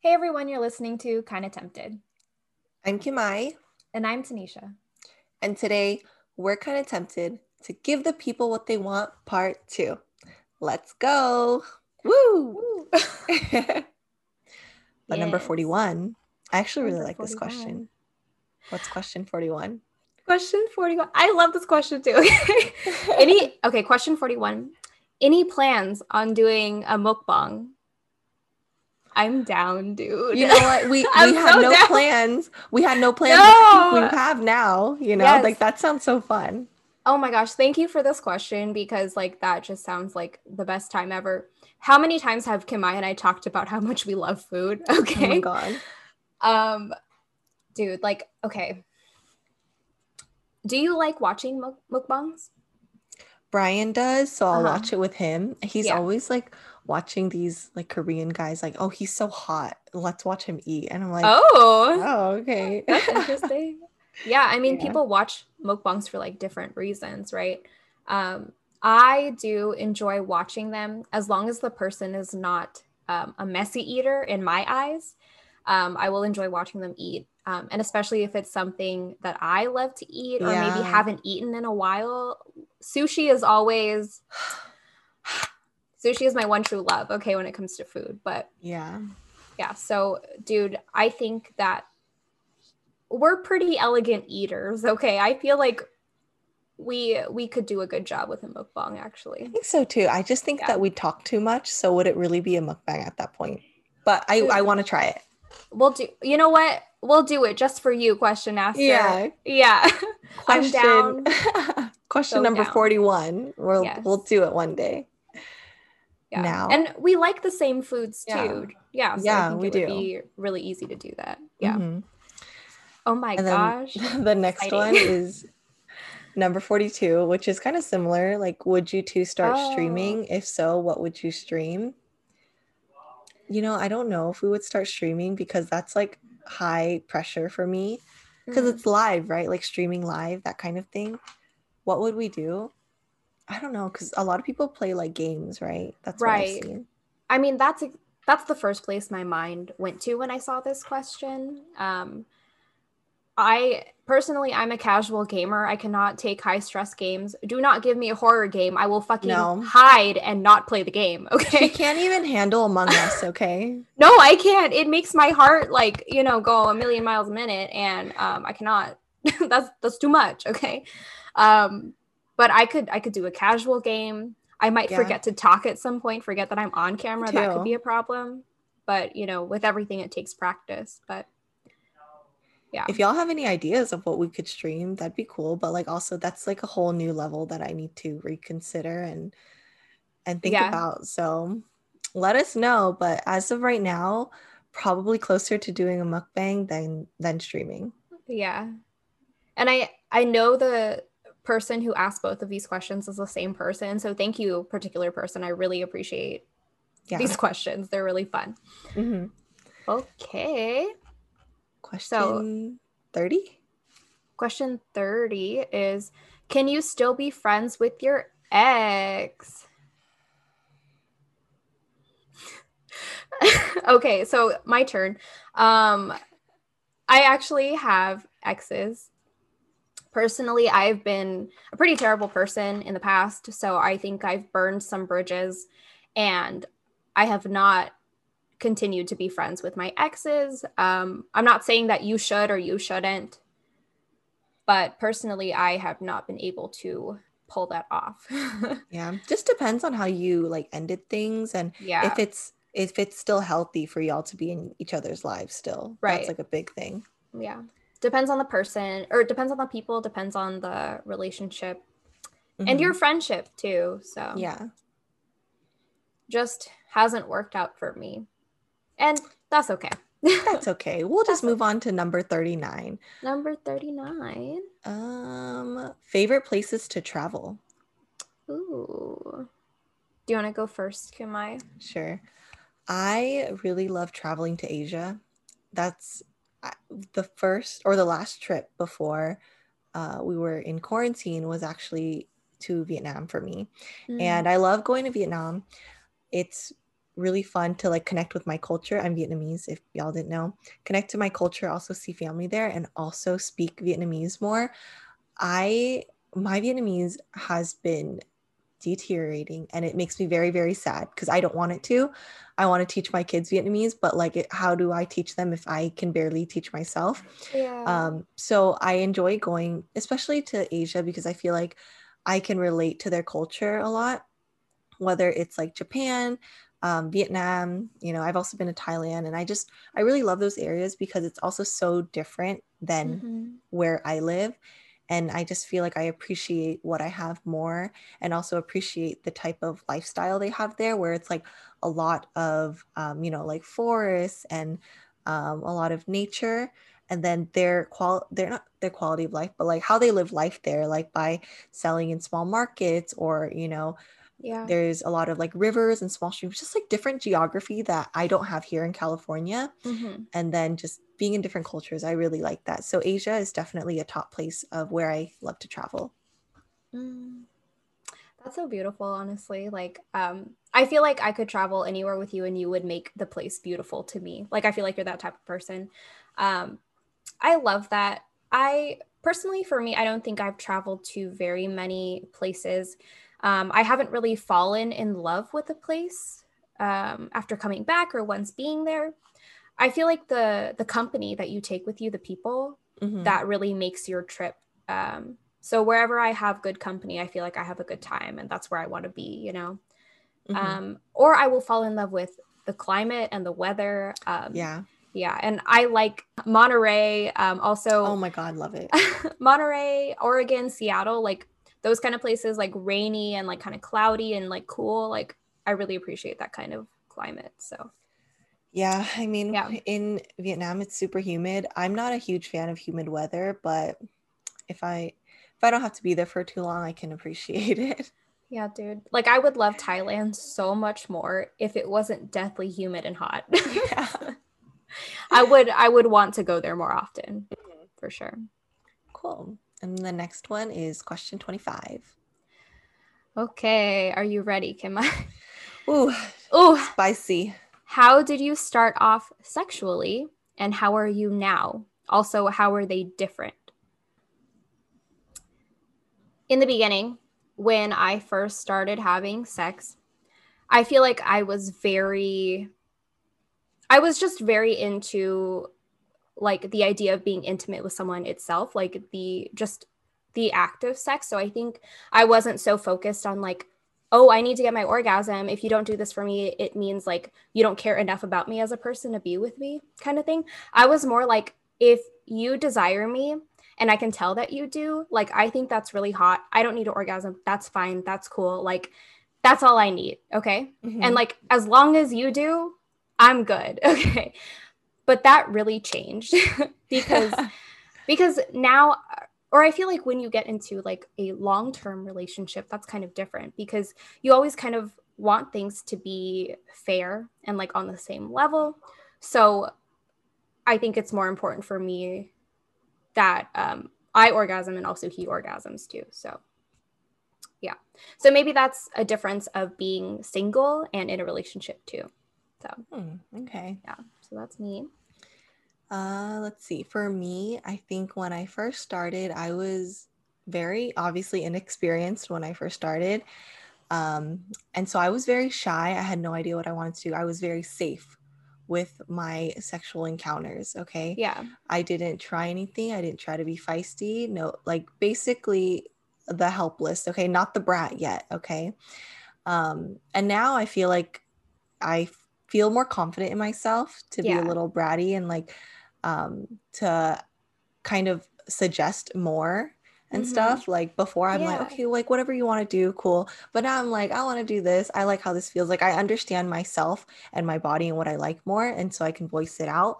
Hey everyone, you're listening to Kinda Tempted. I'm Kimai, And I'm Tanisha. and today we're kind of tempted to give the people what they want, part two. Let's go. Woo! but number 41, I actually really Number like this question. What's question 41? Question 41. I love this question too. Any okay, question 41. Any plans on doing a mukbang? I'm down, dude. You know what? We, we had so no down. plans. We had no plans. No. We have now, you know, Yes. like that sounds so fun. Oh my gosh, thank you for this question because like that just sounds like the best time ever. How many times have Kimai and I talked about how much we love food? Okay. Oh my God. um dude, like okay. Do you like watching muk- mukbangs? Brian does, so I'll Uh-huh. watch it with him. He's Yeah. always like watching these like Korean guys, like, oh, he's so hot. Let's watch him eat. And I'm like, oh, oh, okay. that's interesting. yeah, I mean, Yeah. people watch mukbangs for like different reasons, right? Um, I do enjoy watching them as long as the person is not um, a messy eater in my eyes. Um, I will enjoy watching them eat. Um, and especially if it's something that I love to eat or maybe haven't eaten in a while. Sushi is always sushi is my one true love, okay, when it comes to food. But yeah. yeah so dude i think that we're pretty elegant eaters okay i feel like we we could do a good job with a mukbang actually. I think so too. I just think Yeah. that we talk too much. So would it really be a mukbang at that point? But I, I want to try it. we'll do you know what we'll do it just for you question asker Yeah. yeah i'm Question, down question So number down. 41. We'll, Yes. we'll do it one day. Yeah Now. and we like the same foods Yeah. too yeah so Yeah, I think we it would do. be really easy to do that yeah Mhm. oh my And gosh the next Exciting. one is number 42, which is kind of similar. Like, would you two start Oh. streaming? If so, what would you stream? You know, I don't know if we would start streaming because that's like high pressure for me because Mhm. it's live, right? Like streaming live, that kind of thing. What would we do? I don't know because a lot of people play like games, right? That's Right. seen. I mean, that's a, that's the first place my mind went to when I saw this question. Um, I personally, I'm a casual gamer. I cannot take high stress games. Do not give me a horror game. I will fucking No. hide and not play the game. Okay. Okay. can't even handle Among Us, okay? no, I can't. It makes my heart like you know go a million miles a minute, and um, I cannot. that's that's too much. Okay. Um, but I could I could do a casual game. I might Yeah. forget to talk at some point. Forget that I'm on camera. That could be a problem. But you know, with everything, it takes practice. But yeah, if y'all have any ideas of what we could stream that'd be cool but like also that's like a whole new level that i need to reconsider and and think Yeah. about so let us know but as of right now probably closer to doing a mukbang than than streaming yeah. And I I know the person who asked both of these questions is the same person. So thank you, particular person. I really appreciate yeah these questions. They're really fun. Mhm. Okay. question 30 Question 30 is Can you still be friends with your ex? okay, so my turn. Um I actually have exes. Personally, I've been a pretty terrible person in the past, so I think I've burned some bridges and I have not continued to be friends with my exes. Um, I'm not saying that you should or you shouldn't, but personally, I have not been able to pull that off. yeah just depends on how you like ended things and yeah, if it's if it's still healthy for y'all to be in each other's lives still Right. that's like a big thing yeah. Depends on the person, or it depends on the people, depends on the relationship and Mhm. your friendship too. So yeah just hasn't worked out for me, and that's okay. That's okay. We'll just That's move on to number 39. Number thirty nine. Um favorite places to travel. Ooh. Do you want to go first, Kimai? Sure. I really love traveling to Asia. That's the first or the last trip before uh, we were in quarantine was actually to Vietnam for me. Mm. And I love going to Vietnam. It's really fun to like connect with my culture. I'm Vietnamese, if y'all didn't know. Connect to my culture, also see family there, and also speak Vietnamese more. I my Vietnamese has been deteriorating and it makes me very very sad because I don't want it to. I want to teach my kids Vietnamese, but like it, how do I teach them if I can barely teach myself? Yeah. Um so I enjoy going especially to Asia because I feel like I can relate to their culture a lot whether it's like Japan, um, Vietnam, you know, I've also been to Thailand and I just, I really love those areas because it's also so different than Mm-hmm. where I live. And I just feel like I appreciate what I have more and also appreciate the type of lifestyle they have there, where it's like a lot of, um, you know, like forests and um, a lot of nature. And then their qual, they're not their quality of life, but like how they live life there, like by selling in small markets or, you know, Yeah. there's a lot of like rivers and small streams, just like different geography that I don't have here in California. Mm-hmm. And then just being in different cultures, I really like that. So Asia is definitely a top place of where I love to travel. Mm. That's so beautiful, honestly. Like, um, I feel like I could travel anywhere with you and you would make the place beautiful to me. Like, I feel like you're that type of person. Um, I love that. I personally, for me, I don't think I've traveled to very many places. Um, I haven't really fallen in love with a place um, after coming back or once being there. I feel like the the company that you take with you, the people, Mhm. that really makes your trip. Um, so wherever I have good company, I feel like I have a good time, and that's where I want to be. You know, Mhm. um, or I will fall in love with the climate and the weather. Um, yeah. yeah, and I like Monterey. Um, also, Oh my God, love it. Monterey, Oregon, Seattle, like those kind of places, like rainy and like kind of cloudy and like cool. Like I really appreciate that kind of climate. So Yeah, I mean, Yeah. in Vietnam, it's super humid. I'm not a huge fan of humid weather, but if I if I don't have to be there for too long, I can appreciate it. yeah, dude. Like I would love Thailand so much more if it wasn't deathly humid and hot. Yeah. I would I would want to go there more often mm-hmm. for sure. Cool. And the next one is question 25. Okay, are you ready, Kim? Ooh, oh, spicy. how did you start off sexually and how are you now? Also, how are they different? In the beginning, when I first started having sex, I feel like I was very I was just very into like the idea of being intimate with someone itself, like the just the act of sex. So I think I wasn't so focused on like, oh, I need to get my orgasm. If you don't do this for me, it means like you don't care enough about me as a person to be with me, kind of thing. I was more like, if you desire me and I can tell that you do, like, I think that's really hot. I don't need an orgasm. That's fine. That's cool. Like, that's all I need. Okay. Mhm. And like, as long as you do, I'm good. Okay. But that really changed because because now or i feel like when you get into like a long-term relationship that's kind of different because you always kind of want things to be fair and like on the same level. So i think it's more important for me that um, i orgasm and also he orgasms too so yeah. So maybe that's a difference of being single and in a relationship too so. Hmm, okay. yeah so that's me Uh, let's see. For me, I think when I first started, I was very obviously inexperienced when I first started. Um, and so I was very shy. I had no idea what I wanted to do. I was very safe with my sexual encounters. Okay. yeah I didn't try anything. I didn't try to be feisty. No, like basically the helpless. Okay. Not the brat yet. Okay. Um, and now I feel like I feel more confident in myself to be a little bratty and like um to kind of suggest more and Mhm. stuff. Like before i'm like okay like whatever you want to do cool. But now i'm like i want to do this. I like how this feels. Like i understand myself and my body and what i like more and so i can voice it out.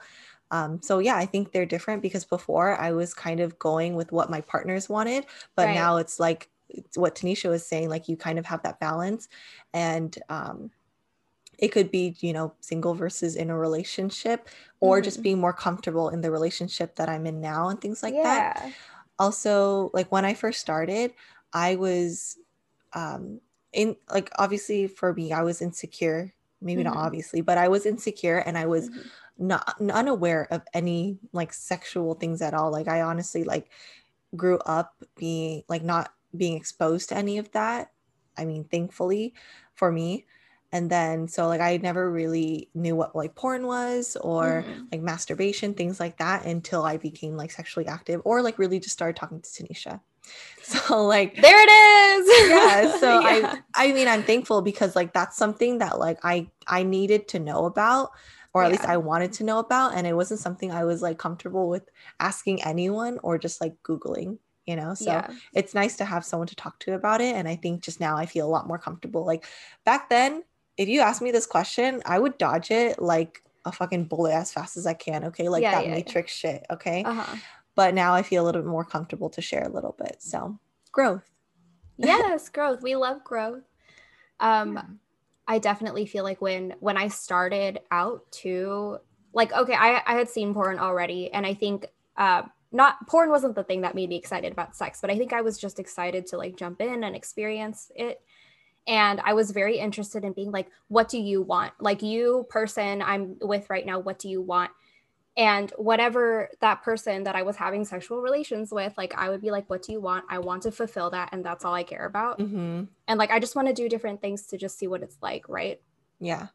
Um, so yeah i think they're different because before i was kind of going with what my partners wanted but Right. now it's like it's what tanisha was saying like you kind of have that balance. And um, it could be you know single versus in a relationship or just Mhm. being more comfortable in the relationship that i'm in now and things like that also like when i first started i was um in like obviously for me i was insecure maybe not Mhm. obviously, but I was insecure and I was Mhm. not unaware of any like sexual things at all. Like I honestly like grew up being like not being exposed to any of that. I mean, thankfully for me. And then so like I never really knew what like porn was or Mhm. like masturbation, things like that until I became like sexually active or like really just started talking to Tanisha. So like There it is. yeah so Yeah. i i mean i'm thankful because like that's something that like i i needed to know about or at least i wanted to know about and it wasn't something i was like comfortable with asking anyone or just like googling you know so yeah. it's nice to have someone to talk to about it and i think just now i feel a lot more comfortable like back then if you ask me this question i would dodge it like a fucking bullet as fast as i can okay like Yeah, that yeah, yeah. matrix shit okay Uh-huh. but now i feel a little bit more comfortable to share a little bit so growth Yes, growth. We love growth. Um, Yeah. I definitely feel like when when I started out to like okay, I I had seen porn already, and I think uh, not porn wasn't the thing that made me excited about sex, but I think I was just excited to like jump in and experience it. And I was very interested in being like, what do you want? Like you person I'm with right now, what do you want? And whatever that person that I was having sexual relations with, like I would be like, what do you want? I want to fulfill that, and that's all I care about hmm and like i just want to do different things to just see what it's like right yeah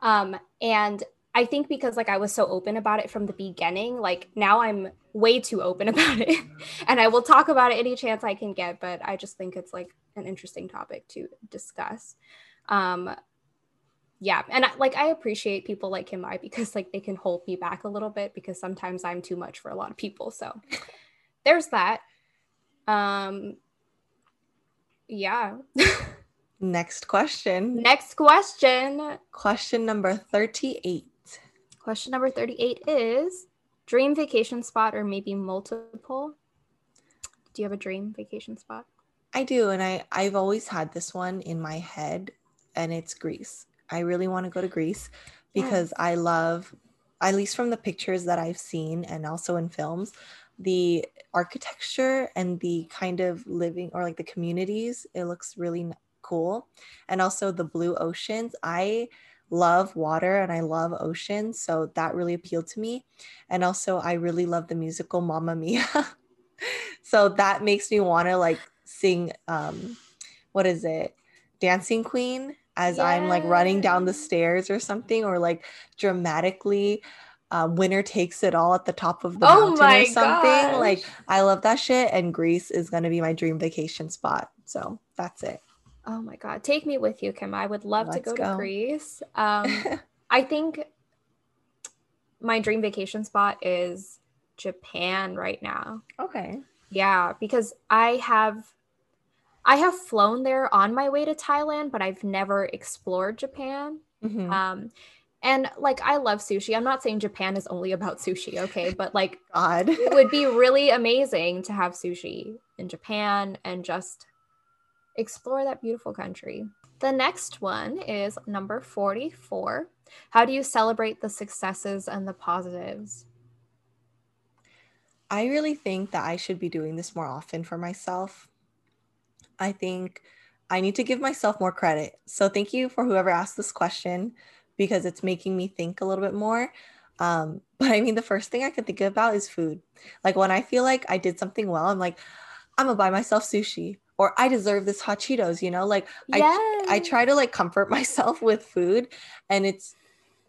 um and i think because like i was so open about it from the beginning like now i'm way too open about it and i will talk about it any chance i can get but i just think it's like an interesting topic to discuss um yeah and I, like i appreciate people like him i because like they can hold me back a little bit because sometimes i'm too much for a lot of people so there's that um yeah Next question. Next question. Question number 38. Question number 38 is dream vacation spot or maybe multiple? Do you have a dream vacation spot? I do. And I, I've always had this one in my head, and it's Greece. I really want to go to Greece oh. because I love, at least from the pictures that I've seen and also in films, the architecture and the kind of living or like the communities. It looks really cool. And also the blue oceans. I love water and I love oceans. So that really appealed to me. And also, I really love the musical Mamma Mia. so that makes me want to like sing, um, what is it? Dancing Queen as I'm like running down the stairs or something, or like dramatically. Uh, winner takes it all at the top of the Oh mountain or something. Like. I love that shit, and Greece is gonna be my dream vacation spot. So that's it. Oh my God. Take me with you, Kim. I would love to Let's go, to. Greece. Um, I think my dream vacation spot is Japan right now. okay. Yeah, because I have I have flown there on my way to Thailand, but I've never explored Japan. Mhm. Um and like I love sushi. I'm not saying Japan is only about sushi, okay? But like God. it would be really amazing to have sushi in Japan and just explore that beautiful country. The next one is number 44. How do you celebrate the successes and the positives? I really think that I should be doing this more often for myself. I think I need to give myself more credit. So thank you for whoever asked this question because it's making me think a little bit more. Um, but I mean, the first thing I can think about is food. Like when I feel like I did something well, I'm like, I'm gonna buy myself sushi or I deserve this hot Cheetos, you know? Like I I try to like comfort myself with food and it's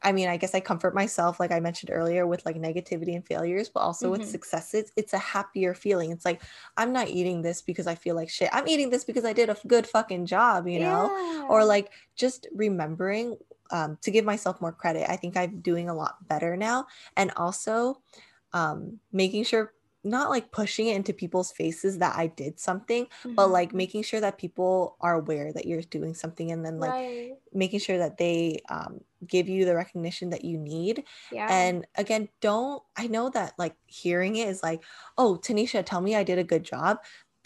I mean, I guess I comfort myself like I mentioned earlier with like negativity and failures, but also with Mhm. successes. It's a happier feeling. It's like I'm not eating this because I feel like shit. I'm eating this because I did a good fucking job, you know? Or like just remembering um, to give myself more credit. I think I'm doing a lot better now and also um, making sure not like pushing it into people's faces that I did something, but like making sure that people are aware that you're doing something and then like right. making sure that they um, give you the recognition that you need. Yeah. And again, don't, I know that like hearing it is like, oh, Tanisha, tell me I did a good job.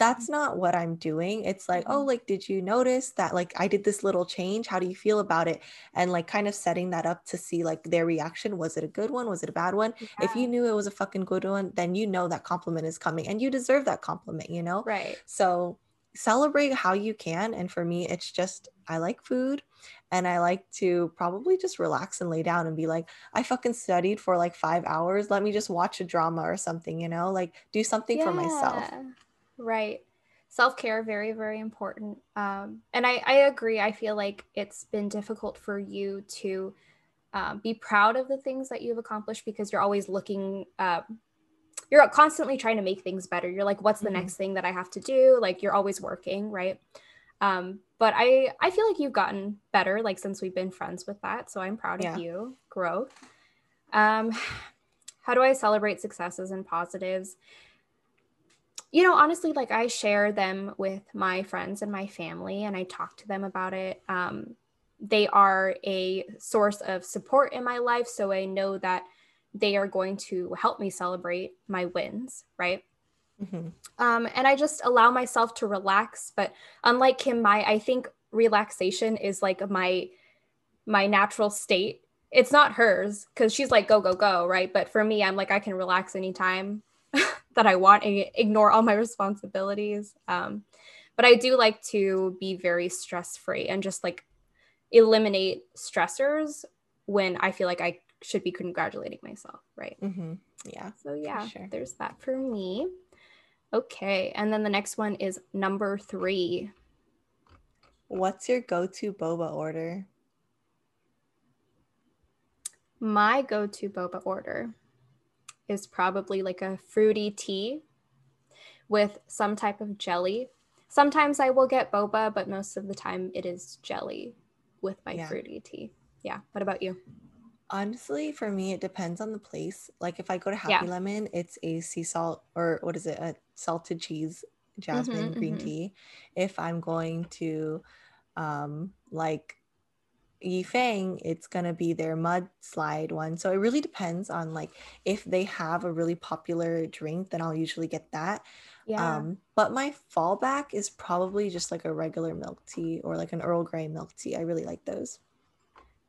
That's not what I'm doing. It's like, oh, Mhm. like, did you notice that like I did this little change? How do you feel about it? And like kind of setting that up to see like their reaction. Was it a good one? Was it a bad one? If you knew it was a fucking good one, then you know that compliment is coming and you deserve that compliment, you know? right. So celebrate how you can. And for me, it's just I like food and I like to probably just relax and lay down and be like, I fucking studied for like five hours. Let me just watch a drama or something, you know, like do something yeah. for myself. Right. Self care, very, very important. Um, and I, I agree. I feel like it's been difficult for you to um, be proud of the things that you've accomplished because you're always looking uh, you're constantly trying to make things better. You're like, what's the mm-hmm. next thing that I have to do? Like you're always working, right? Um, but I I feel like you've gotten better like since we've been friends with that. So I'm proud yeah. of you. Growth. Um, how do I celebrate successes and positives? You know, honestly, like I share them with my friends and my family, and I talk to them about it. Um, they are a source of support in my life, so I know that they are going to help me celebrate my wins, right? Mm-hmm. Um, and I just allow myself to relax. But unlike Kim Mai, I think relaxation is like my my natural state. It's not hers because she's like go go go, right? But for me, I'm like I can relax anytime that I want and ignore all my responsibilities. Um, but I do like to be very stress free and just like eliminate stressors when I feel like I should be congratulating myself, right? Mm-hmm. Yeah. So yeah, sure. there's that for me. Okay, and then the next one is number three. What's your go-to boba order? My go-to boba order is probably like a fruity tea with some type of jelly. Sometimes I will get boba, but most of the time it is jelly with my yeah. fruity tea. Yeah. What about you? Honestly, for me, it depends on the place. Like if I go to Happy yeah. Lemon, it's a sea salt or what is it? A salted cheese jasmine mm-hmm, green mm-hmm. tea. If I'm going to um like Yi Fang, it's gonna be their mudslide one. So it really depends on like if they have a really popular drink, then I'll usually get that. Yeah. Um, but my fallback is probably just like a regular milk tea or like an Earl Grey milk tea. I really like those.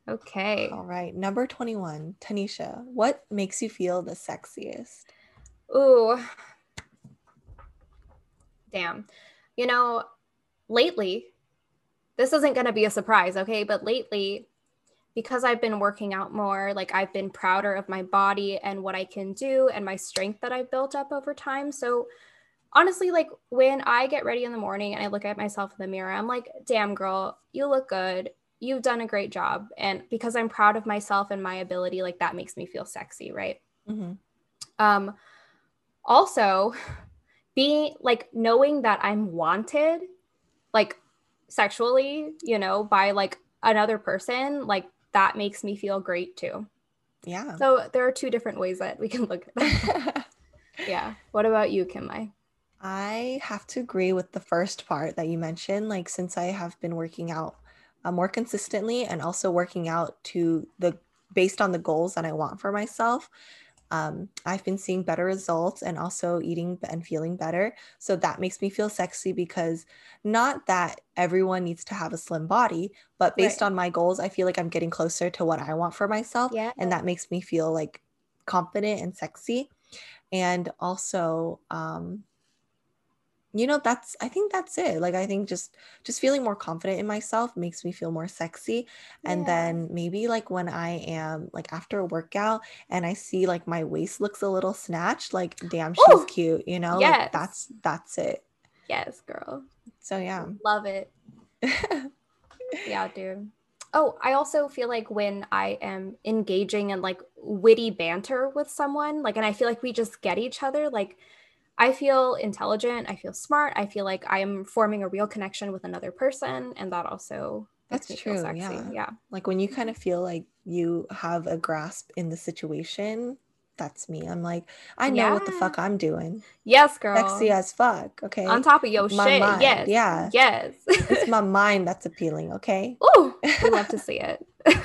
Okay. All right. Number 21, Tanisha, what makes you feel the sexiest? Ooh. Damn. You know, lately, this isn't going to be a surprise, okay? But lately, because I've been working out more, like I've been prouder of my body and what I can do and my strength that I've built up over time. So, honestly, like when I get ready in the morning and I look at myself in the mirror, I'm like, damn, girl, you look good you've done a great job and because i'm proud of myself and my ability like that makes me feel sexy right mm-hmm. um also being like knowing that i'm wanted like sexually you know by like another person like that makes me feel great too yeah so there are two different ways that we can look at that yeah what about you kim mai I have to agree with the first part that you mentioned. Like, since I have been working out uh, more consistently and also working out to the based on the goals that I want for myself. Um, I've been seeing better results and also eating and feeling better. So that makes me feel sexy because not that everyone needs to have a slim body, but based right. on my goals, I feel like I'm getting closer to what I want for myself. Yeah. And that makes me feel like confident and sexy. And also, um, you know that's i think that's it like i think just just feeling more confident in myself makes me feel more sexy and yeah. then maybe like when i am like after a workout and i see like my waist looks a little snatched like damn she's Ooh, cute you know yes. like that's that's it. Yes girl. So yeah. Love it. Yeah dude. Oh i also feel like when i am engaging in like witty banter with someone like and i feel like we just get each other like I feel intelligent, I feel smart, I feel like I'm forming a real connection with another person and that also that's true. Yeah. Yeah. Like when you kind of feel like you have a grasp in the situation, that's me. I'm like, I know yeah. what the fuck I'm doing. Yes, girl. Sexy as fuck. Okay. On top of your my shit. Mind. Yes. Yeah. Yes. it's my mind that's appealing. Okay. Ooh, we love to see it.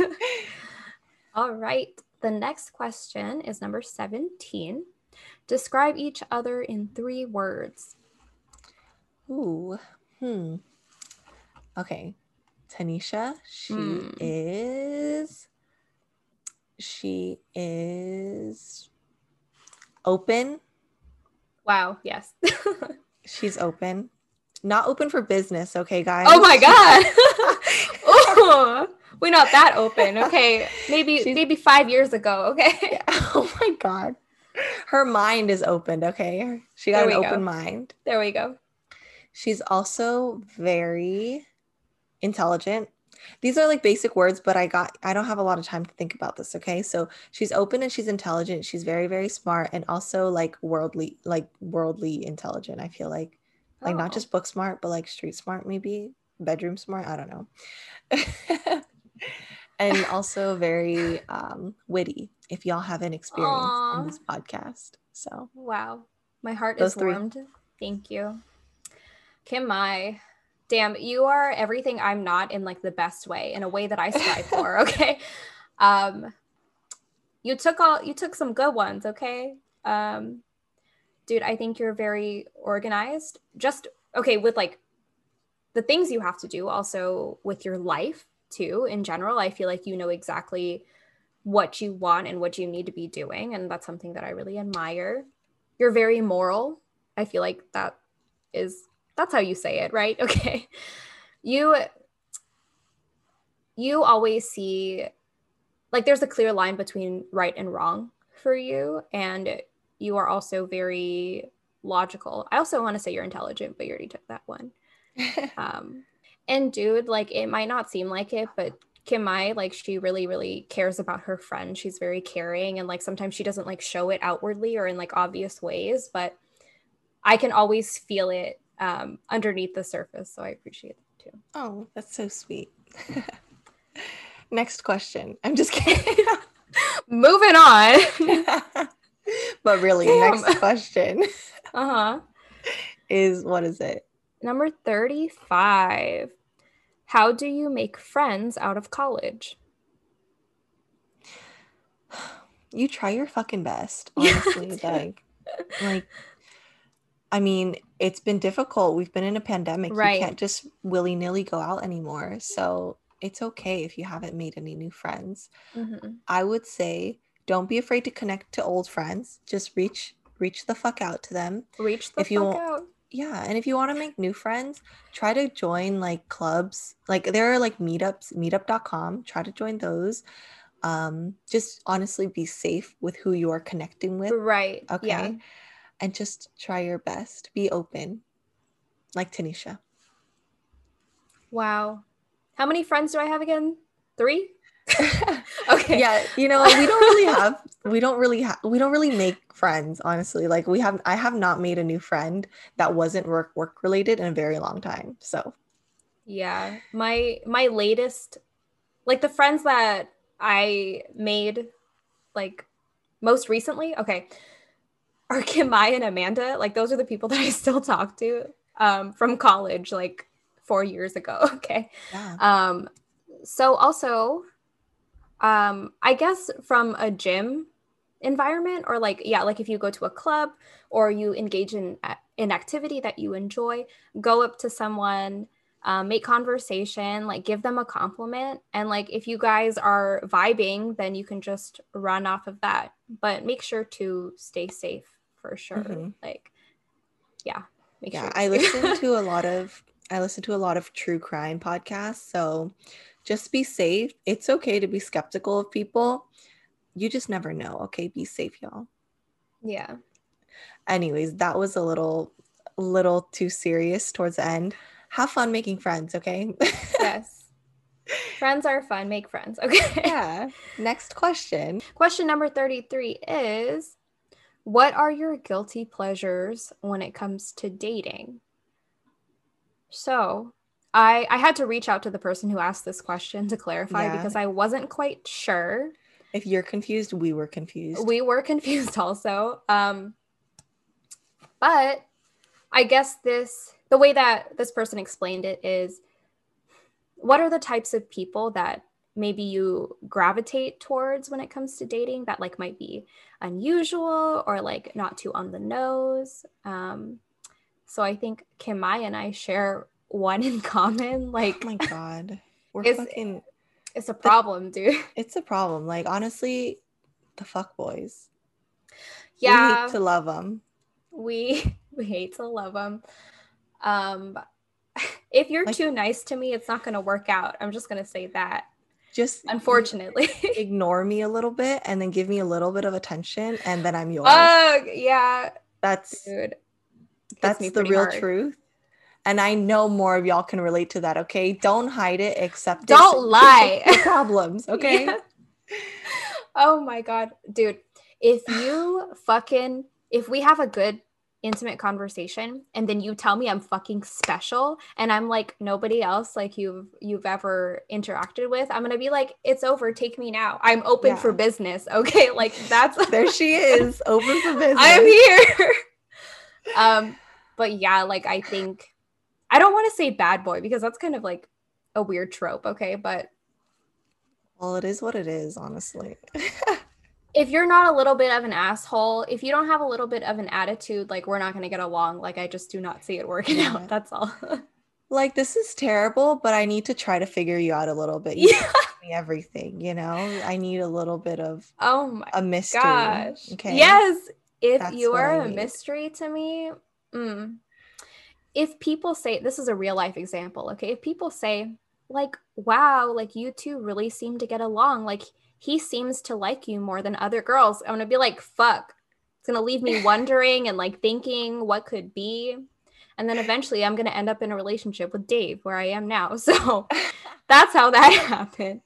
All right. The next question is number 17. Describe each other in three words. Ooh, hmm. Okay. Tanisha, she mm. is she is open. Wow, yes. She's open. not open for business, okay, guys? Oh my god. oh, we're not that open. Okay. Maybe She's- maybe five years ago. Okay. Yeah. Oh my god. Her mind is opened, okay? She got an go. open mind. There we go. She's also very intelligent. These are like basic words, but I got I don't have a lot of time to think about this, okay? So she's open and she's intelligent. She's very very smart and also like worldly like worldly intelligent. I feel like like not Oh. just book smart, but like street smart maybe, bedroom smart, I don't know. and also very um witty if y'all haven't experienced Aw. in this podcast. So, Wow. My heart Those is three. warmed. Thank you. Kim Mai. Damn, you are everything I'm not in like the best way, in a way that I strive for. Okay. Um you took all you took some good ones, okay? Um dude, I think you're very organized. Just okay, with like the things you have to do, also with your life too, in general. I feel like you know exactly what you want and what you need to be doing. And that's something that I really admire. You're very moral. I feel like that is that's how you say it, right? Okay. You you always see like there's a clear line between right and wrong for you and you are also very logical. I also want to say you're intelligent, but you already took that one. Um, and dude, like it might not seem like it, but Kim Mai, like she really, really cares about her friend. She's very caring, and like sometimes she doesn't like show it outwardly or in like obvious ways, but I can always feel it um, underneath the surface. So I appreciate it too. oh, that's so sweet. Next question. I'm just kidding. Moving on. but really, Damn. next question uh huh. is what is it? Number thirty-five. How do you make friends out of college? You try your fucking best, honestly. like, like, I mean, it's been difficult. We've been in a pandemic. Right. You can't just willy nilly go out anymore. So it's okay if you haven't made any new friends. Mhm. I would say don't be afraid to connect to old friends. Just reach reach the fuck out to them. Reach the If you fuck want- out. Yeah, and if you want to make new friends, try to join like clubs. Like there are like meetups, meetup.com. Try to join those. Um just honestly be safe with who you are connecting with, Right. okay? Yeah. And just try your best. Be open. Like Tanisha. Wow. How many friends do I have again? Three? Okay. yeah you know we don't really have we don't really have we don't really make friends honestly like we have i have not made a new friend that wasn't work work related in a very long time so Yeah. My my latest like the friends that I made like most recently, okay, are Kim Mai and Amanda. Like those are the people that I still talk to um from college like 4 years ago, okay? yeah Um, so also, um, I guess from a gym environment or like yeah, like if you go to a club or you engage in an activity that you enjoy, go up to someone, um, make conversation, like give them a compliment, and like if you guys are vibing, then you can just run off of that. But make sure to stay safe for sure. Mhm. Like, yeah, make yeah sure. i listen to a lot of i listen to a lot of true crime podcasts so just be safe it's okay to be skeptical of people you just never know okay be safe y'all yeah. anyways that was a little little too serious towards the end have fun making friends okay yes. Friends are fun. Make friends. Okay. yeah next question Question number 33 is What are your guilty pleasures when it comes to dating? So, I I had to reach out to the person who asked this question to clarify Yeah. because I wasn't quite sure. if you're confused we were confused We were confused also. Um but I guess this the way that this person explained it is what are the types of people that maybe you gravitate towards when it comes to dating that like might be unusual or like not too on the nose um so i think kim Mai and i share one in common like oh my god we're It's- fucking it's a problem dude it's a problem like honestly the fuck boys we yeah hate to love them we we hate to love them Um, if you're Like- too nice to me, it's not going to work out. I'm just going to say that. Just Unfortunately. ignore me a little bit and then give me a little bit of attention and then I'm yours. Ugh, yeah, that's dude. That's the real hard. truth. And I know more of y'all can relate to that, okay? Don't hide it, accept it. Don't lie. Problems, okay? Yeah. Oh my god, dude. If you fucking if we have a good intimate conversation and then you tell me I'm fucking special and I'm like nobody else like you've you've ever interacted with, I'm going to be like it's over, take me now. I'm open Yeah. for business. Okay? Like that's There she is, open for business. I'm here. um but yeah, like I think I don't want to say bad boy because that's kind of like a weird trope, okay? But Well, it is what it is, honestly. if you're not a little bit of an asshole, if you don't have a little bit of an attitude, like we're not going to get along. Like I just do not see it working Yeah. out. That's all. like this is terrible, but I need to try to figure you out a little bit. You yeah. me everything, you know? I need a little bit of Oh my a mystery. gosh. Okay. Yes. If That's you are a need. mystery to me, mm, if people say this is a real life example, okay? If people say like, "Wow, like you two really seem to get along. Like he seems to like you more than other girls." I'm to be like, "Fuck." It's to leave me wondering and like thinking what could be. And then eventually I'm to end up in a relationship with Dave where I am now. So that's how that happened.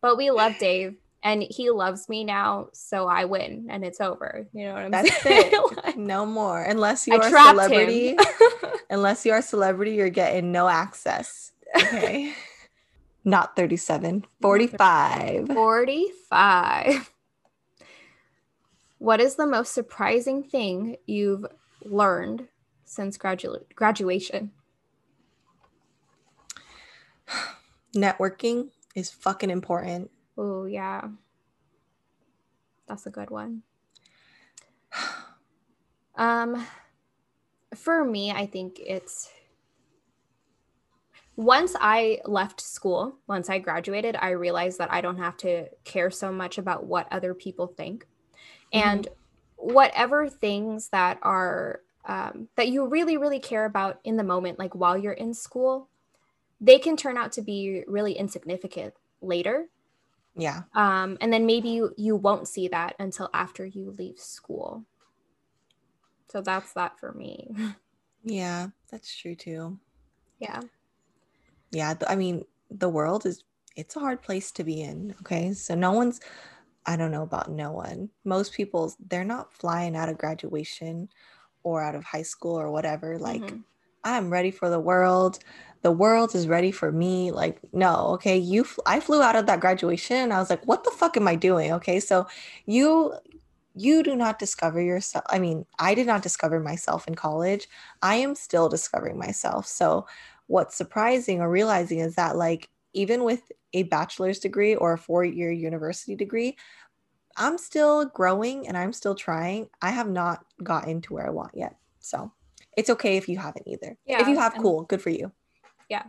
But we love Dave and he loves me now, so I win and it's over. You know what I'm That's saying? it. Like, no more. Unless you're I a trapped celebrity. Unless you're a celebrity, you're getting no access. Okay. Not 37, 45. 45. What is the most surprising thing you've learned since gradu- graduation? Networking is fucking important. Oh, yeah. That's a good one. Um for me, I think it's once I left school, once I graduated, I realized that I don't have to care so much about what other people think. And whatever things that are um, that you really, really care about in the moment, like while you're in school, they can turn out to be really insignificant later. Yeah. Um, and then maybe you, you won't see that until after you leave school. So that's that for me. Yeah, that's true too. yeah. Yeah, I mean, the world is it's a hard place to be in, okay? So no one's I don't know about no one. Most people they're not flying out of graduation or out of high school or whatever like Mhm. I'm ready for the world. The world is ready for me. Like, no, okay. You, fl- I flew out of that graduation and I was like, what the fuck am I doing? Okay. So you, you do not discover yourself. I mean, I did not discover myself in college. I am still discovering myself. So what's surprising or realizing is that, like, even with a bachelor's degree or a four year university degree, I'm still growing and I'm still trying. I have not gotten to where I want yet. So it's okay if you haven't either. Yeah. If you have, cool, good for you. Yeah.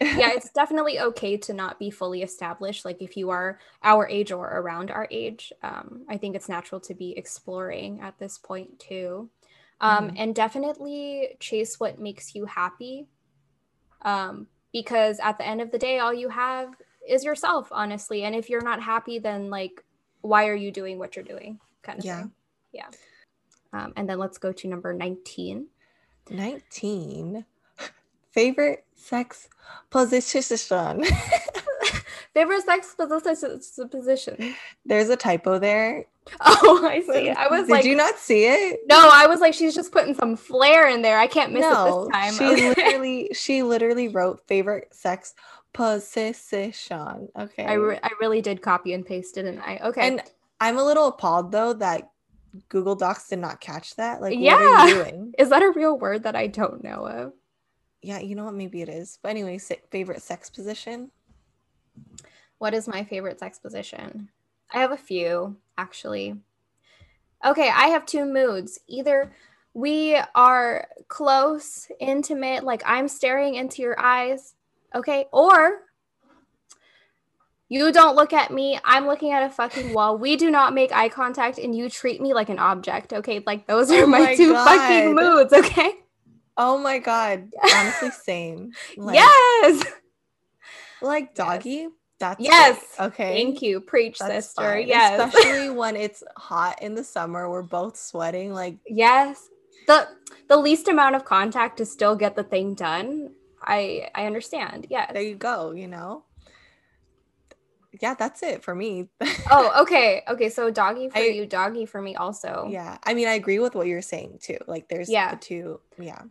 yeah, it's definitely okay to not be fully established. Like if you are our age or around our age, um, I think it's natural to be exploring at this point too. Um, Mhm. And definitely chase what makes you happy. Um, because at the end of the day, all you have is yourself, honestly. And if you're not happy, then like, why are you doing what you're doing? Kind of Yeah. thing. Yeah. Um, and then let's go to number 19. 19. Favorite sex position. Favorite sex position. There's a typo there. Oh, I see. I was Did like, you not see it? no, I was like, she's just putting some flair in there. I can't miss it this time. She Okay. literally she literally wrote favorite sex position. Okay. I, re- I really did copy and paste, didn't I? Okay. and I'm a little appalled though that Google Docs did not catch that. Like, what Yeah. are you doing? Is that a real word that I don't know of? Yeah, you know what? Maybe it is. But anyway, favorite sex position. What is my favorite sex position? I have a few, actually. Okay, I have two moods. Either we are close, intimate, like I'm staring into your eyes, okay? Or you don't look at me, I'm looking at a fucking wall. We do not make eye contact and you treat me like an object, okay? Like those are Oh my, my two fucking moods, okay? Oh my god. Honestly, same. Like, yes. Like doggy. That's Yes. Okay. Thank you. Preach, That's sister. fine. Yes. Especially when it's hot in the summer. We're both sweating. Like yes. The the least amount of contact to still get the thing done. I I understand. Yes. there you go, you know? Yeah, that's it for me. oh, okay. Okay. So doggy for I- you, doggy for me also. yeah. I mean, I agree with what you're saying too. Like there's Yeah. the two. Yeah.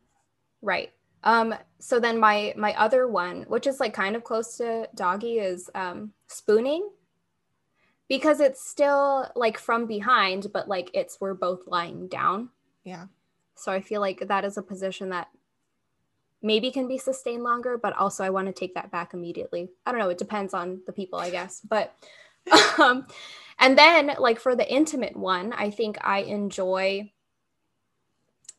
Right. Um, so then my my other one, which is like kind of close to doggy, is um spooning. Because it's still like from behind, but like it's we're both lying down. Yeah. So I feel like that is a position that maybe can be sustained longer, but also I want to take that back immediately. I don't know, it depends on the people, I guess. But um and then like for the intimate one, I think I enjoy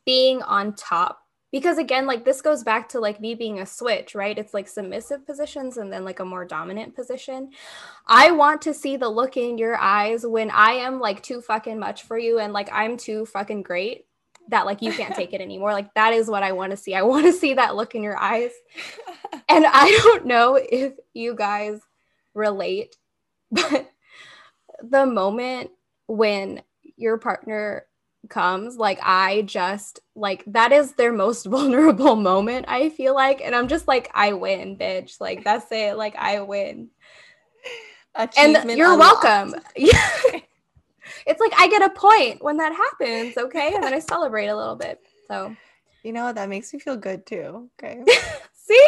being on top because again like this goes back to like me being a switch right it's like submissive positions and then like a more dominant position i want to see the look in your eyes when i am like too fucking much for you and like i'm too fucking great that like you can't take it anymore. Like that is what i want to see. I want to see that look in your eyes. And i don't know if you guys relate but the moment when your partner comes like i just like that is their most vulnerable moment i feel like. And i'm just like i win bitch. Like that's it. Like i win. And you're unlocked. welcome. Yeah it's like i get a point when that happens okay and then i celebrate a little bit so You know what? That makes me feel good too. Okay. see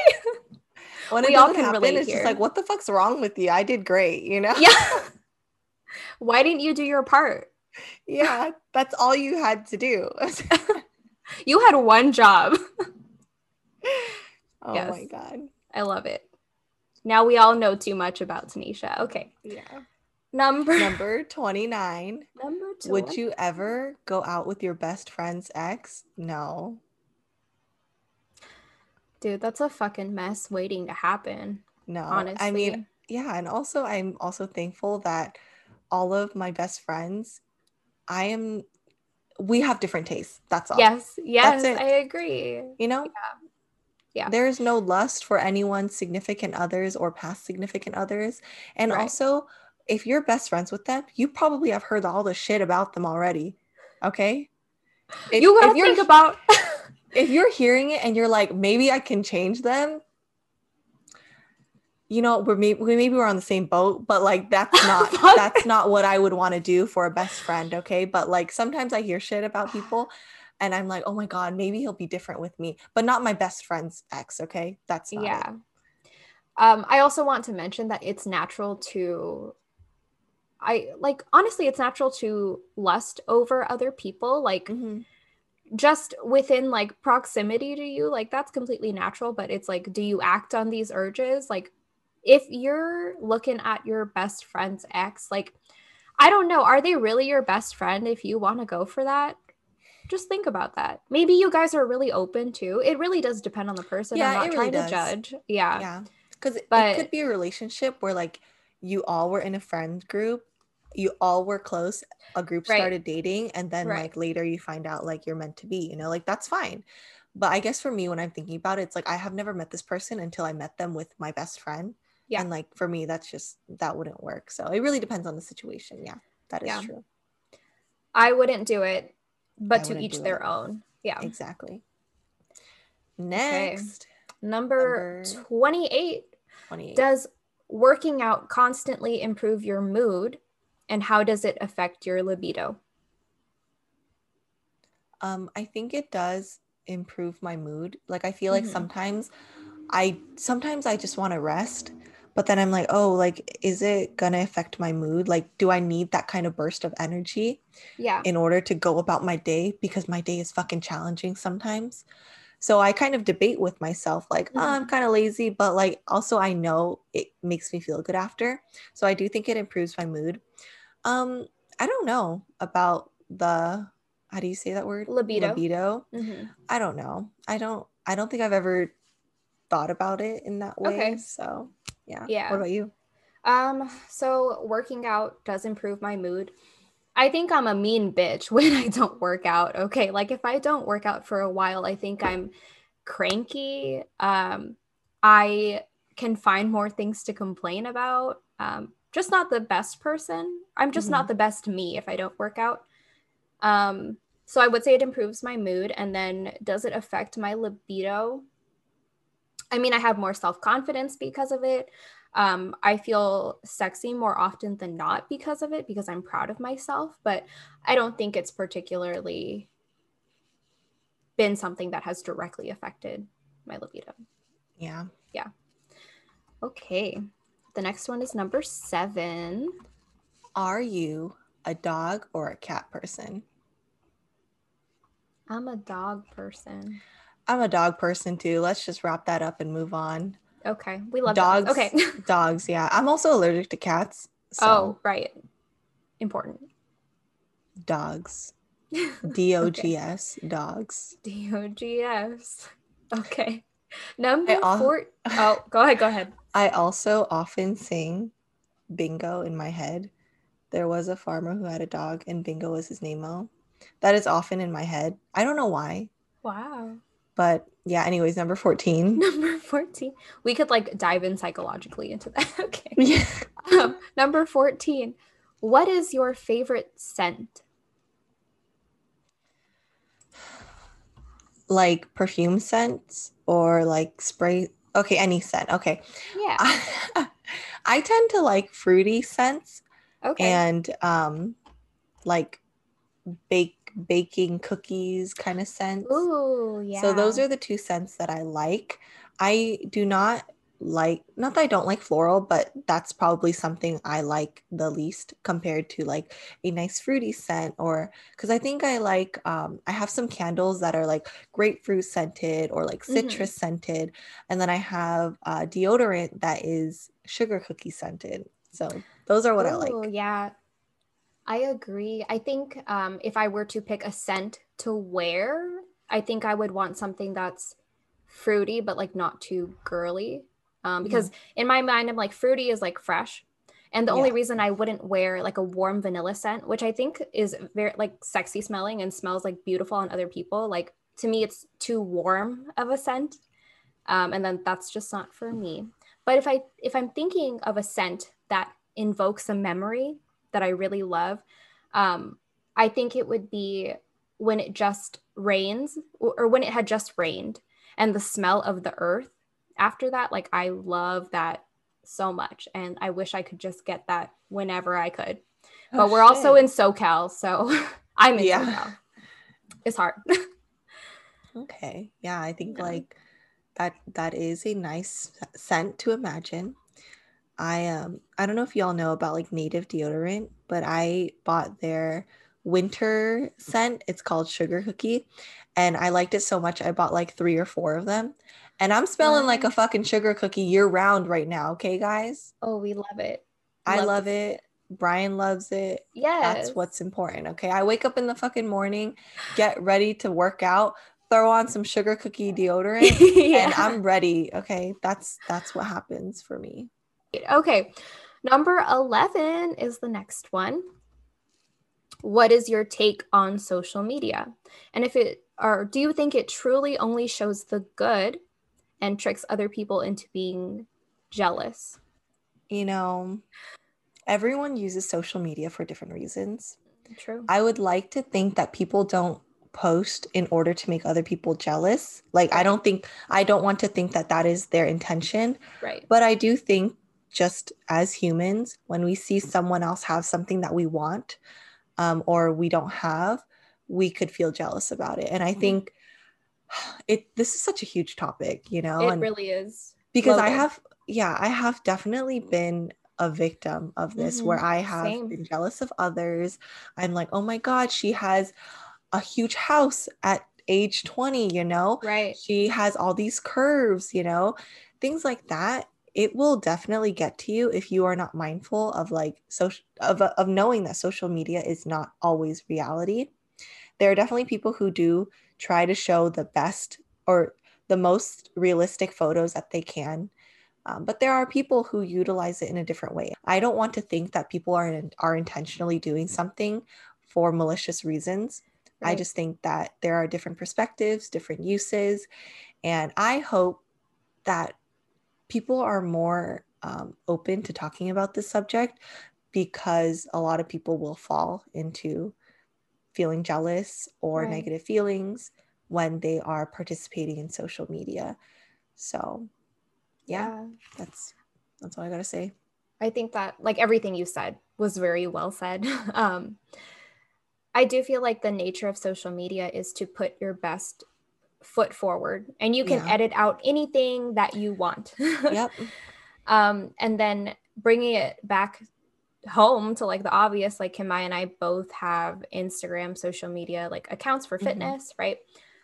When We it all can happen, relate it's here. just like, what the fuck's wrong with you? I did great, you know? yeah why didn't you do your part yeah. That's all you had to do. you had one job oh Yes. my god. i love it now we all know too much about tanisha okay Yeah. Number Number 29. number two Would you ever go out with your best friend's ex? No. dude that's a fucking mess waiting to happen No. honestly I mean, yeah. And also, I'm also thankful that all of my best friends, I am, we have different tastes. That's all. yes yes i agree You know? Yeah. There's no lust for anyone's significant others or past significant others. And Right. also, if you're best friends with them, you probably have heard all the shit about them already. Okay? If, you gotta think about if you're hearing it and you're like, maybe I can change them, you know, we're maybe, we maybe we're on the same boat, but like that's not that's not what I would want to do for a best friend, okay? But like sometimes I hear shit about people and I'm like, oh my god, maybe he'll be different with me, but not my best friend's ex, okay? That's not yeah um i also want to mention that it's natural to i like honestly it's natural to lust over other people like. Mhm. just within like proximity to you like that's completely natural but it's like do you act on these urges like if you're looking at your best friend's ex like i don't know are they really your best friend if you want to go for that just think about that maybe you guys are really open to it really does depend on the person Yeah, i'm not it really trying does. to judge yeah Yeah. Because it could be a relationship where like you all were in a friend group, you all were close, a group Right. started dating, and then Right. like later you find out like you're meant to be, you know, like that's fine. But I guess for me, when I'm thinking about it, it's like I have never met this person until I met them with my best friend. Yeah. And like for me, that's just that wouldn't work. So it really depends on the situation. Yeah. That is Yeah. true. I wouldn't do it, but I to each their it. own. Yeah. Exactly. Next, Number, Number 28 28. Does working out constantly improve your mood? And how does it affect your libido? Um, I think it does improve my mood. Like I feel like Mhm. sometimes I sometimes I just want to rest, but then I'm like, oh, like is it gonna affect my mood? Like, do I need that kind of burst of energy Yeah. in order to go about my day? Because my day is fucking challenging sometimes. So I kind of debate with myself, like, oh, I'm kind of lazy, but like also I know it makes me feel good after. So I do think it improves my mood. Um, I don't know about the how do you say that word? Libido. Libido. Mhm. I don't know. I don't I don't think I've ever thought about it in that way. Okay. So yeah. Yeah. What about you? Um, so working out does improve my mood. I think I'm a mean bitch when I don't work out. Okay. Like if I don't work out for a while, I think I'm cranky. Um, I can find more things to complain about. Um, just not the best person. I'm just mm-hmm. not the best me if I don't work out. Um, so I would say it improves my mood. And then does it affect my libido? I mean, I have more self confidence because of it. Um, I feel sexy more often than not because of it, because I'm proud of myself. But I don't think it's particularly been something that has directly affected my libido. Yeah. Yeah. Okay. The next one is number seven. Are you a dog or a cat person? I'm a dog person. I'm a dog person too. Let's just wrap that up and move on. Okay. We love dogs. Dogs. Okay. dogs, yeah. I'm also allergic to cats. So. Oh, right. Important. Dogs. D O G S. Dogs. D O G S. Okay. Number al- four. Oh, go ahead. Go ahead. I also often sing bingo in my head. There was a farmer who had a dog, and bingo was his name. That is often in my head. I don't know why. Wow. But yeah, anyways, number 14. Number 14. We could like dive in psychologically into that. okay. Yeah. Um, number 14. What is your favorite scent? Like perfume scents or like spray? Okay, any scent. Okay. Yeah. I, I tend to like fruity scents. Okay. And um like bake baking cookies kind of scents. Ooh, yeah. So those are the two scents that I like. I do not like not that I don't like floral, but that's probably something I like the least compared to like a nice fruity scent or because I think I like um I have some candles that are like grapefruit scented or like mm-hmm. citrus mm-hmm. scented, and then I have uh, deodorant that is sugar cookie scented. So those are what Ooh, I like. Oh, Yeah. I agree. I think um, if I were to pick a scent to wear, I think I would want something that's fruity, but like not too girly. Um, because in my mind, I'm like fruity is like fresh. And the yeah. only reason I wouldn't wear like a warm vanilla scent, which I think is very like sexy smelling and smells like beautiful on other people, like to me, it's too warm of a scent. Um, and then that's just not for me. But if I if I'm thinking of a scent that invokes a memory, that I really love. Um, I think it would be when it just rains or when it had just rained and the smell of the earth after that. Like, I love that so much. And I wish I could just get that whenever I could. Oh, but we're shit. also in SoCal. So I'm in yeah. SoCal. It's hard. okay. Yeah. I think yeah. like that, that is a nice scent to imagine. I um I don't know if y'all know about like native deodorant, but I bought their winter scent. It's called Sugar Cookie. And I liked it so much I bought like three or four of them. And I'm smelling like a fucking sugar cookie year round right now, okay, guys? Oh, we love it. I love, love it. Brian loves it. Yeah. That's what's important. Okay. I wake up in the fucking morning, get ready to work out, throw on some sugar cookie deodorant, yeah. and I'm ready. Okay. That's that's what happens for me. Okay. Number 11 is the next one. What is your take on social media? And if it or do you think it truly only shows the good and tricks other people into being jealous? You know, everyone uses social media for different reasons. True. I would like to think that people don't post in order to make other people jealous. Like. I don't think, I don't want to think that that is their intention. Right. But I do think just as humans, when we see someone else have something that we want um, or we don't have, we could feel jealous about it. And I mm-hmm. think it this is such a huge topic, you know. It and really is. Because I have, yeah, I have definitely been a victim of this mm-hmm. where I have Same. been jealous of others. I'm like, oh my God, she has a huge house at age 20, you know? Right. She has all these curves, you know, things like that it will definitely get to you if you are not mindful of like social of, of knowing that social media is not always reality. There are definitely people who do try to show the best or the most realistic photos that they can um, but there are people who utilize it in a different way. I don't want to think that people are in, are intentionally doing something for malicious reasons. Right. i just think that there are different perspectives different uses And I hope that people are more um, open to talking about this subject because a lot of people will fall into feeling jealous or right. negative feelings when they are participating in social media. So, yeah, yeah, that's that's all I got to say. I think that like everything you said was very well said. um I do feel like the nature of social media is to put your best foot forward and you can yeah. edit out anything that you want. yep. Um, and then bringing it back home to like the obvious, like Kim and I both have Instagram, social media, like accounts for mm-hmm. fitness, mm-hmm. right?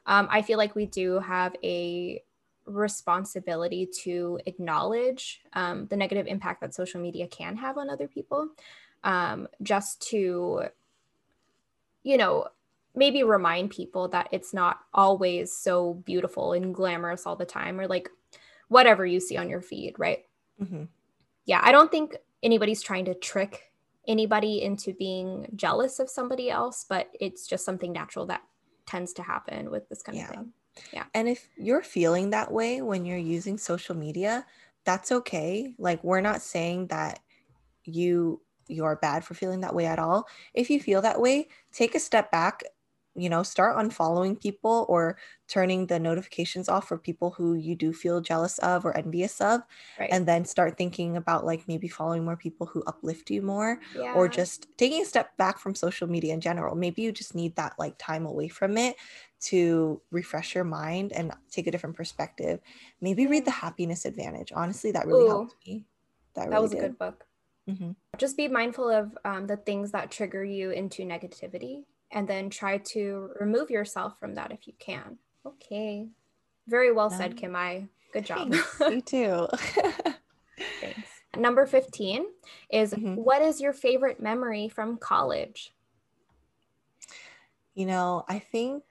Um, I feel like we do have a responsibility to acknowledge um, the negative impact that social media can have on other people, um, just to, you know, maybe remind people that it's not always so beautiful and glamorous all the time, or like whatever you see on your feed, right? Mm-hmm. Yeah, I don't think anybody's trying to trick anybody into being jealous of somebody else, but it's just something natural that tends to happen with this kind yeah. of thing. Yeah. And if you're feeling that way when you're using social media, that's okay. Like we're not saying that you you're bad for feeling that way at all. If you feel that way, take a step back you know start unfollowing people or turning the notifications off for people who you do feel jealous of or envious of right. and then start thinking about like maybe following more people who uplift you more yeah. or just taking a step back from social media in general maybe you just need that like time away from it to refresh your mind and take a different perspective maybe read the happiness advantage honestly that really Ooh, helped me that, really that was did. a good book mm-hmm. just be mindful of um, the things that trigger you into negativity and then try to remove yourself from that if you can. Okay. Very well said, Kim. I good job. you too. Thanks. Number 15 is mm-hmm. what is your favorite memory from college? You know, I think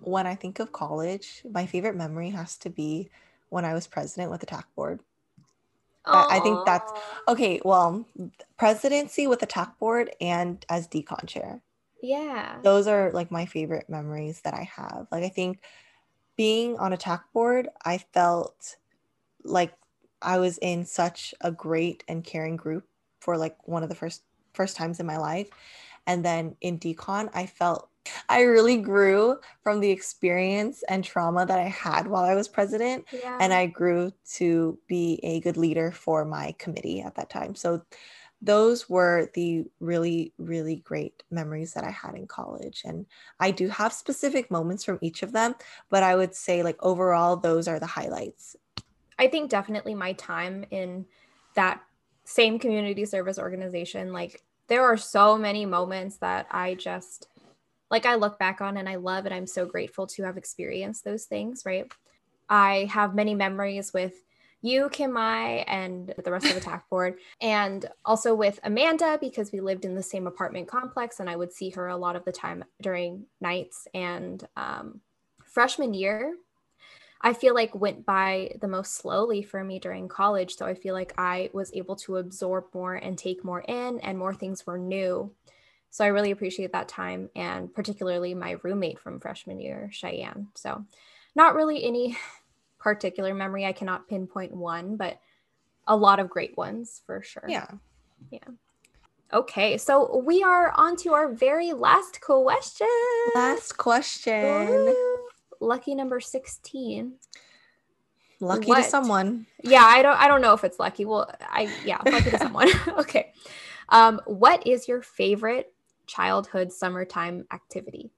when I think of college, my favorite memory has to be when I was president with the TAC board. I think that's okay. Well, presidency with the TAC board and as decon chair. Yeah. Those are like my favorite memories that I have. Like I think being on a TAC board, I felt like I was in such a great and caring group for like one of the first first times in my life. And then in decon, I felt I really grew from the experience and trauma that I had while I was president. Yeah. And I grew to be a good leader for my committee at that time. So those were the really, really great memories that I had in college. And I do have specific moments from each of them, but I would say, like, overall, those are the highlights. I think definitely my time in that same community service organization, like, there are so many moments that I just like I look back on and I love and I'm so grateful to have experienced those things, right? I have many memories with you, Kim Mai, and the rest of the TAC board, and also with Amanda because we lived in the same apartment complex, and I would see her a lot of the time during nights. And um, freshman year, I feel like went by the most slowly for me during college. So I feel like I was able to absorb more and take more in, and more things were new. So I really appreciate that time, and particularly my roommate from freshman year, Cheyenne. So, not really any particular memory. I cannot pinpoint one, but a lot of great ones for sure. Yeah. Yeah. Okay, so we are on to our very last question. Last question. Lucky number 16. Lucky what? to someone. Yeah, I don't I don't know if it's lucky. Well, I yeah, lucky to someone. okay. Um, what is your favorite childhood summertime activity?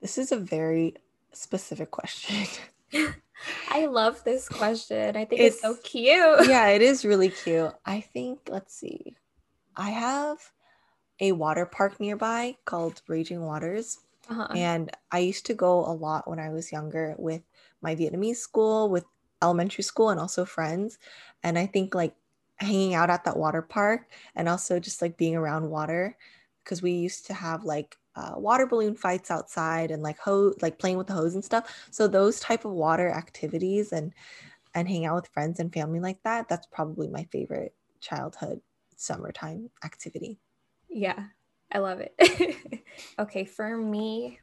This is a very specific question. I love this question. I think it's, it's, so cute. Yeah, it is really cute. I think, let's see, I have a water park nearby called Raging Waters. Uh-huh. And I used to go a lot when I was younger with my Vietnamese school, with elementary school, and also friends. And I think like hanging out at that water park and also just like being around water because we used to have like uh, water balloon fights outside and like hose like playing with the hose and stuff so those type of water activities and and hang out with friends and family like that that's probably my favorite childhood summertime activity yeah i love it okay for me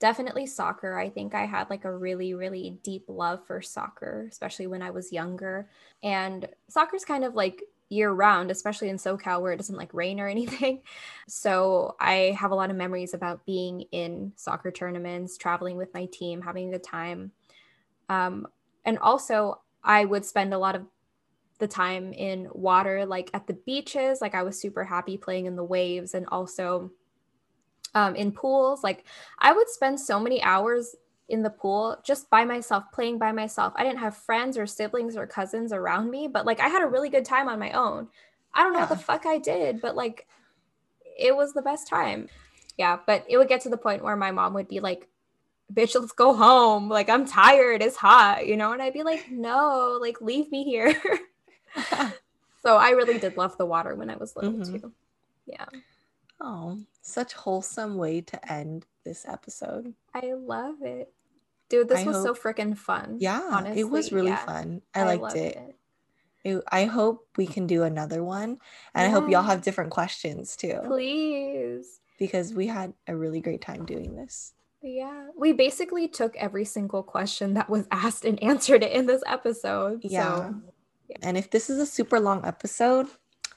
definitely soccer. I think I had like a really, really deep love for soccer, especially when I was younger. And soccer's kind of like year round, especially in SoCal where it doesn't like rain or anything. So I have a lot of memories about being in soccer tournaments, traveling with my team, having a good time. Um, and also, I would spend a lot of the time in water, like at the beaches. Like I was super happy playing in the waves and also um, in pools. Like I would spend so many hours in the pool just by myself, playing by myself. I didn't have friends or siblings or cousins around me, but like I had a really good time on my own. I don't know yeah. what the fuck I did, but like it was the best time. Yeah, but it would get to the point where my mom would be like, bitch, let's go home. Like, I'm tired. It's hot, you know? And I'd be like, no, like, leave me here. so I really did love the water when I was little, mm-hmm. too. Yeah. Oh, such wholesome way to end this episode. I love it. Dude, this I was hope, so freaking fun. Yeah, honestly. it was really yeah. fun. I, I liked it. it. it. I hope we can do another one. And yeah. I hope y'all have different questions too. Please. Because we had a really great time doing this. Yeah, we basically took every single question that was asked and answered it in this episode. Yeah. So, yeah. And if this is a super long episode,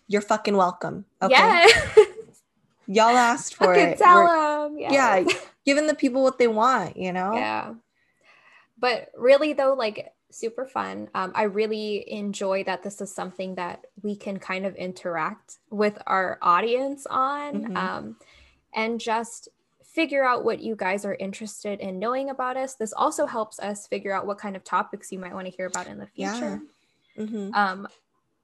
you're fucking welcome. Okay. Yeah. Y'all asked for it. Tell them. Yes. Yeah, giving the people what they want, you know? Yeah. But really, though, like super fun. Um, I really enjoy that this is something that we can kind of interact with our audience on mm-hmm. um, and just figure out what you guys are interested in knowing about us. This also helps us figure out what kind of topics you might want to hear about in the future. Yeah. Mm-hmm. Um,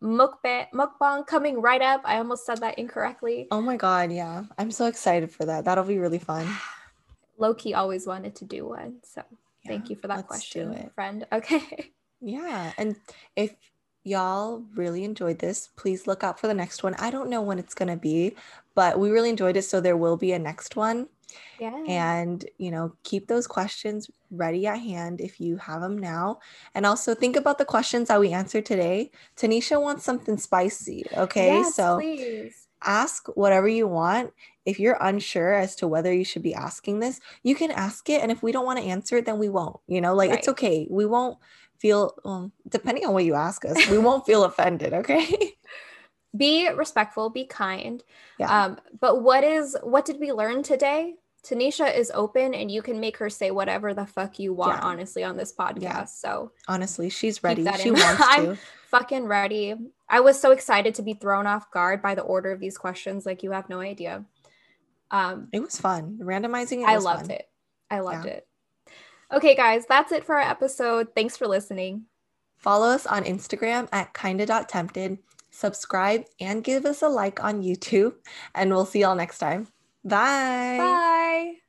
mukbang mukbang coming right up. I almost said that incorrectly. Oh my god, yeah. I'm so excited for that. That'll be really fun. Loki always wanted to do one. So yeah, thank you for that question, friend. Okay. Yeah. And if y'all really enjoyed this, please look out for the next one. I don't know when it's gonna be, but we really enjoyed it. So there will be a next one. Yeah. And, you know, keep those questions ready at hand if you have them now. And also think about the questions that we answered today. Tanisha wants something spicy. Okay. Yes, so please. ask whatever you want. If you're unsure as to whether you should be asking this, you can ask it. And if we don't want to answer it, then we won't. You know, like right. it's okay. We won't feel, well, depending on what you ask us, we won't feel offended. Okay. be respectful be kind yeah. um but what is what did we learn today Tanisha is open and you can make her say whatever the fuck you want, yeah. honestly, on this podcast. Yeah. So honestly, she's ready. She wants to. I'm fucking ready. I was so excited to be thrown off guard by the order of these questions. Like you have no idea. Um, it was fun. Randomizing it. I loved fun. it. I loved yeah. it. Okay, guys, that's it for our episode. Thanks for listening. Follow us on Instagram at kinda.tempted. Subscribe and give us a like on YouTube. And we'll see y'all next time. Bye. Bye.